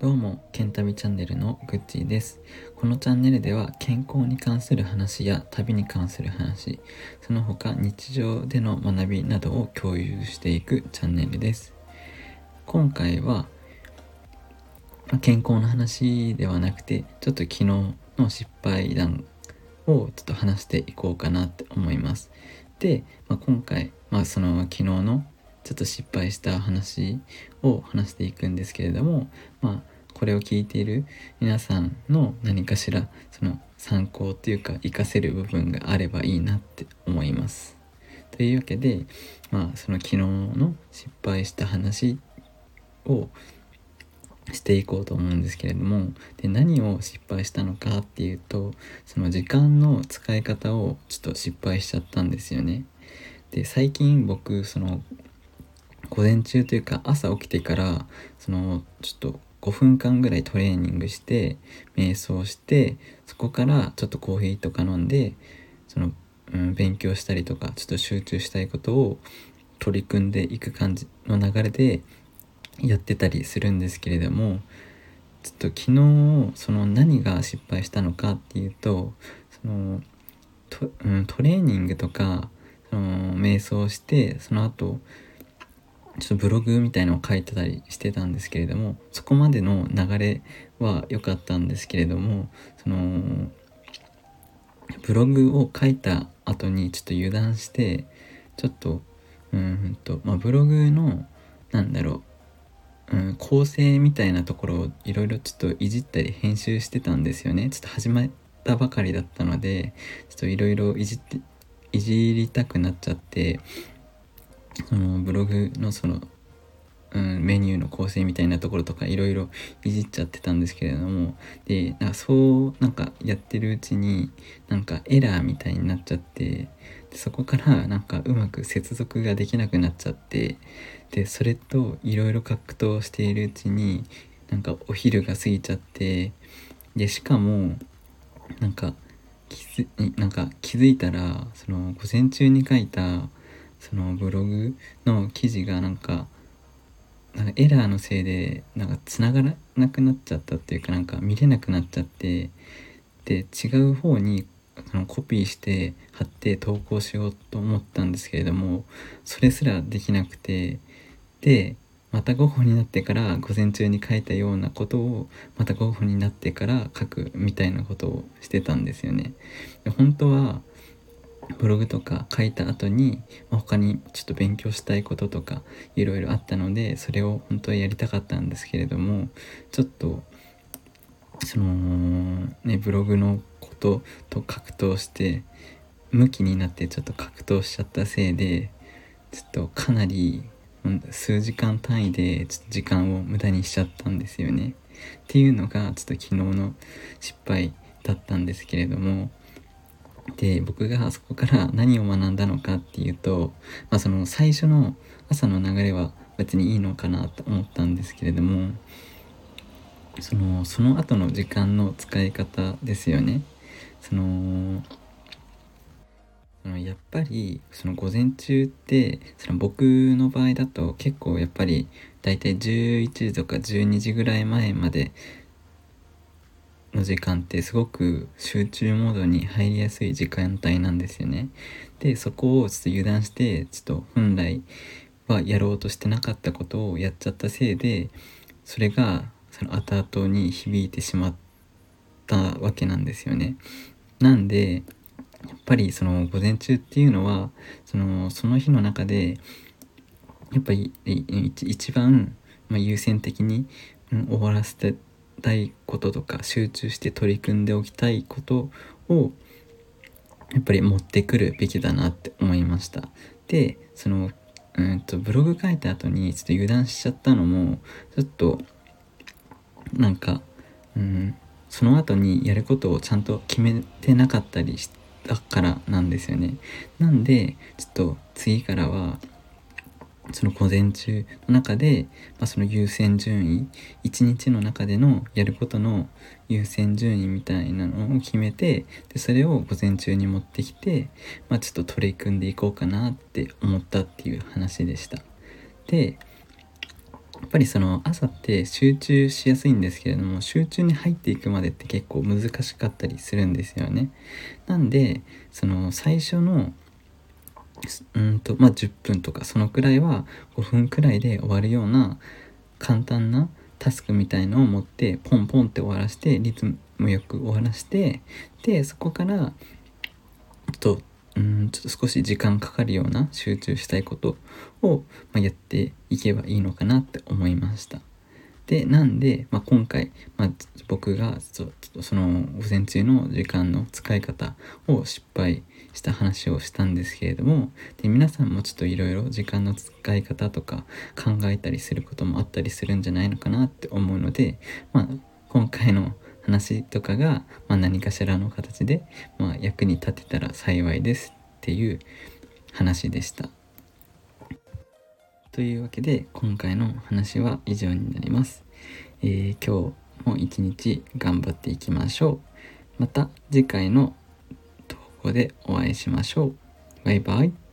どうも、ケンタビチャンネルのグッチーです。このチャンネルでは健康に関する話や旅に関する話、その他日常での学びなどを共有していくチャンネルです。今回は、ま健康の話ではなくて、ちょっと昨日の失敗談をちょっと話していこうかなって思います。で、まあ、今回、まあ、その昨日のちょっと失敗した話を話していくんですけれどもまあこれを聞いている皆さんの何かしらその参考というか活かせる部分があればいいなって思います。というわけでまあその昨日の失敗した話をしていこうと思うんですけれどもで何を失敗したのかっていうとその時間の使い方をちょっと失敗しちゃったんですよね。で最近僕その午前中というか朝起きてからそのちょっと5分間ぐらいトレーニングして瞑想してそこからちょっとコーヒーとか飲んでその、うん、勉強したりとかちょっと集中したいことを取り組んでいく感じの流れでやってたりするんですけれどもちょっと昨日その何が失敗したのかっていうとそのト,、うん、トレーニングとかその瞑想してその後ちょっとブログみたいのを書いてたりしてたんですけれどもそこまでの流れは良かったんですけれどもそのブログを書いた後にちょっと油断してちょっとうんと、まあ、ブログのなんだろう、うん、構成みたいなところをいろいろちょっといじったり編集してたんですよね。ちょっと始まったばかりだったのでちょっといろいろいじっていじりたくなっちゃってそのブログのその、うん、メニューの構成みたいなところとかいろいろいじっちゃってたんですけれどもでなんかそうなんかやってるうちになんかエラーみたいになっちゃってそこからなんかうまく接続ができなくなっちゃってでそれといろいろ格闘しているうちになんかお昼が過ぎちゃってでしかもなんか気づなんか気づいたらその午前中に書いたそのブログの記事がなんかなんかエラーのせいでなんか繋がらなくなっちゃったっていうかなんか見れなくなっちゃってで違う方にそのコピーして貼って投稿しようと思ったんですけれどもそれすらできなくてでまた午後になってから午前中に書いたようなことをまた午後になってから書くみたいなことをしてたんですよね。本当はブログとか書いた後に、ま、他にちょっと勉強したいこととかいろいろあったのでそれを本当はやりたかったんですけれどもちょっとそのねブログのことと格闘して向きになってちょっと格闘しちゃったせいでちょっとかなり数時間単位でちょっと時間を無駄にしちゃったんですよね。っていうのがちょっと昨日の失敗だったんですけれどもで僕がそこから何を学んだのかっていうと、まあ、その最初の朝の流れは別にいいのかなと思ったんですけれどもそのその後の時間の使い方ですよね。そのやっぱりその午前中ってその僕の場合だと結構やっぱりだいたい11時とか12時ぐらい前までの時間ってすごく集中モードに入りやすい時間帯なんですよね。でそこをちょっと油断してちょっと本来はやろうとしてなかったことをやっちゃったせいでそれがその後々に響いてしまったわけなんですよね。なんでやっぱりその午前中っていうのはそのその日の中でやっぱり一番、ま、優先的に、うん、終わらせてたいこととか集中して取り組んでおきたいことをやっぱり持ってくるべきだなって思いました。でそのうんとブログ書いた後にちょっと油断しちゃったのもちょっとなんか、うん、その後にやることをちゃんと決めてなかったりしたからなんですよね。なんでちょっと次からはその午前中の中で、まあ、その優先順位一日の中でのやることの優先順位みたいなのを決めてでそれを午前中に持ってきて、まあ、ちょっと取り組んでいこうかなって思ったっていう話でした。でやっぱりその朝って集中しやすいんですけれども集中に入っていくまでって結構難しかったりするんですよね。なんでその最初のうんとまあ10分とかそのくらいは5分くらいで終わるような簡単なタスクみたいのを持ってポンポンって終わらしてリズムよく終わらしてでそこからとうんちょっと少し時間かかるような集中したいことを、まあ、やっていけばいいのかなって思いました。でなんで、まあ、今回、まあ、僕がそその午前中の時間の使い方を失敗した話をしたんですけれどもで皆さんもちょっといろいろ時間の使い方とか考えたりすることもあったりするんじゃないのかなって思うので、まあ、今回の話とかが、まあ、何かしらの形で、まあ、役に立てたら幸いですっていう話でした。というわけで今回の話は以上になります。えー、今日も一日頑張っていきましょう。また次回の投稿でお会いしましょう。バイバイ。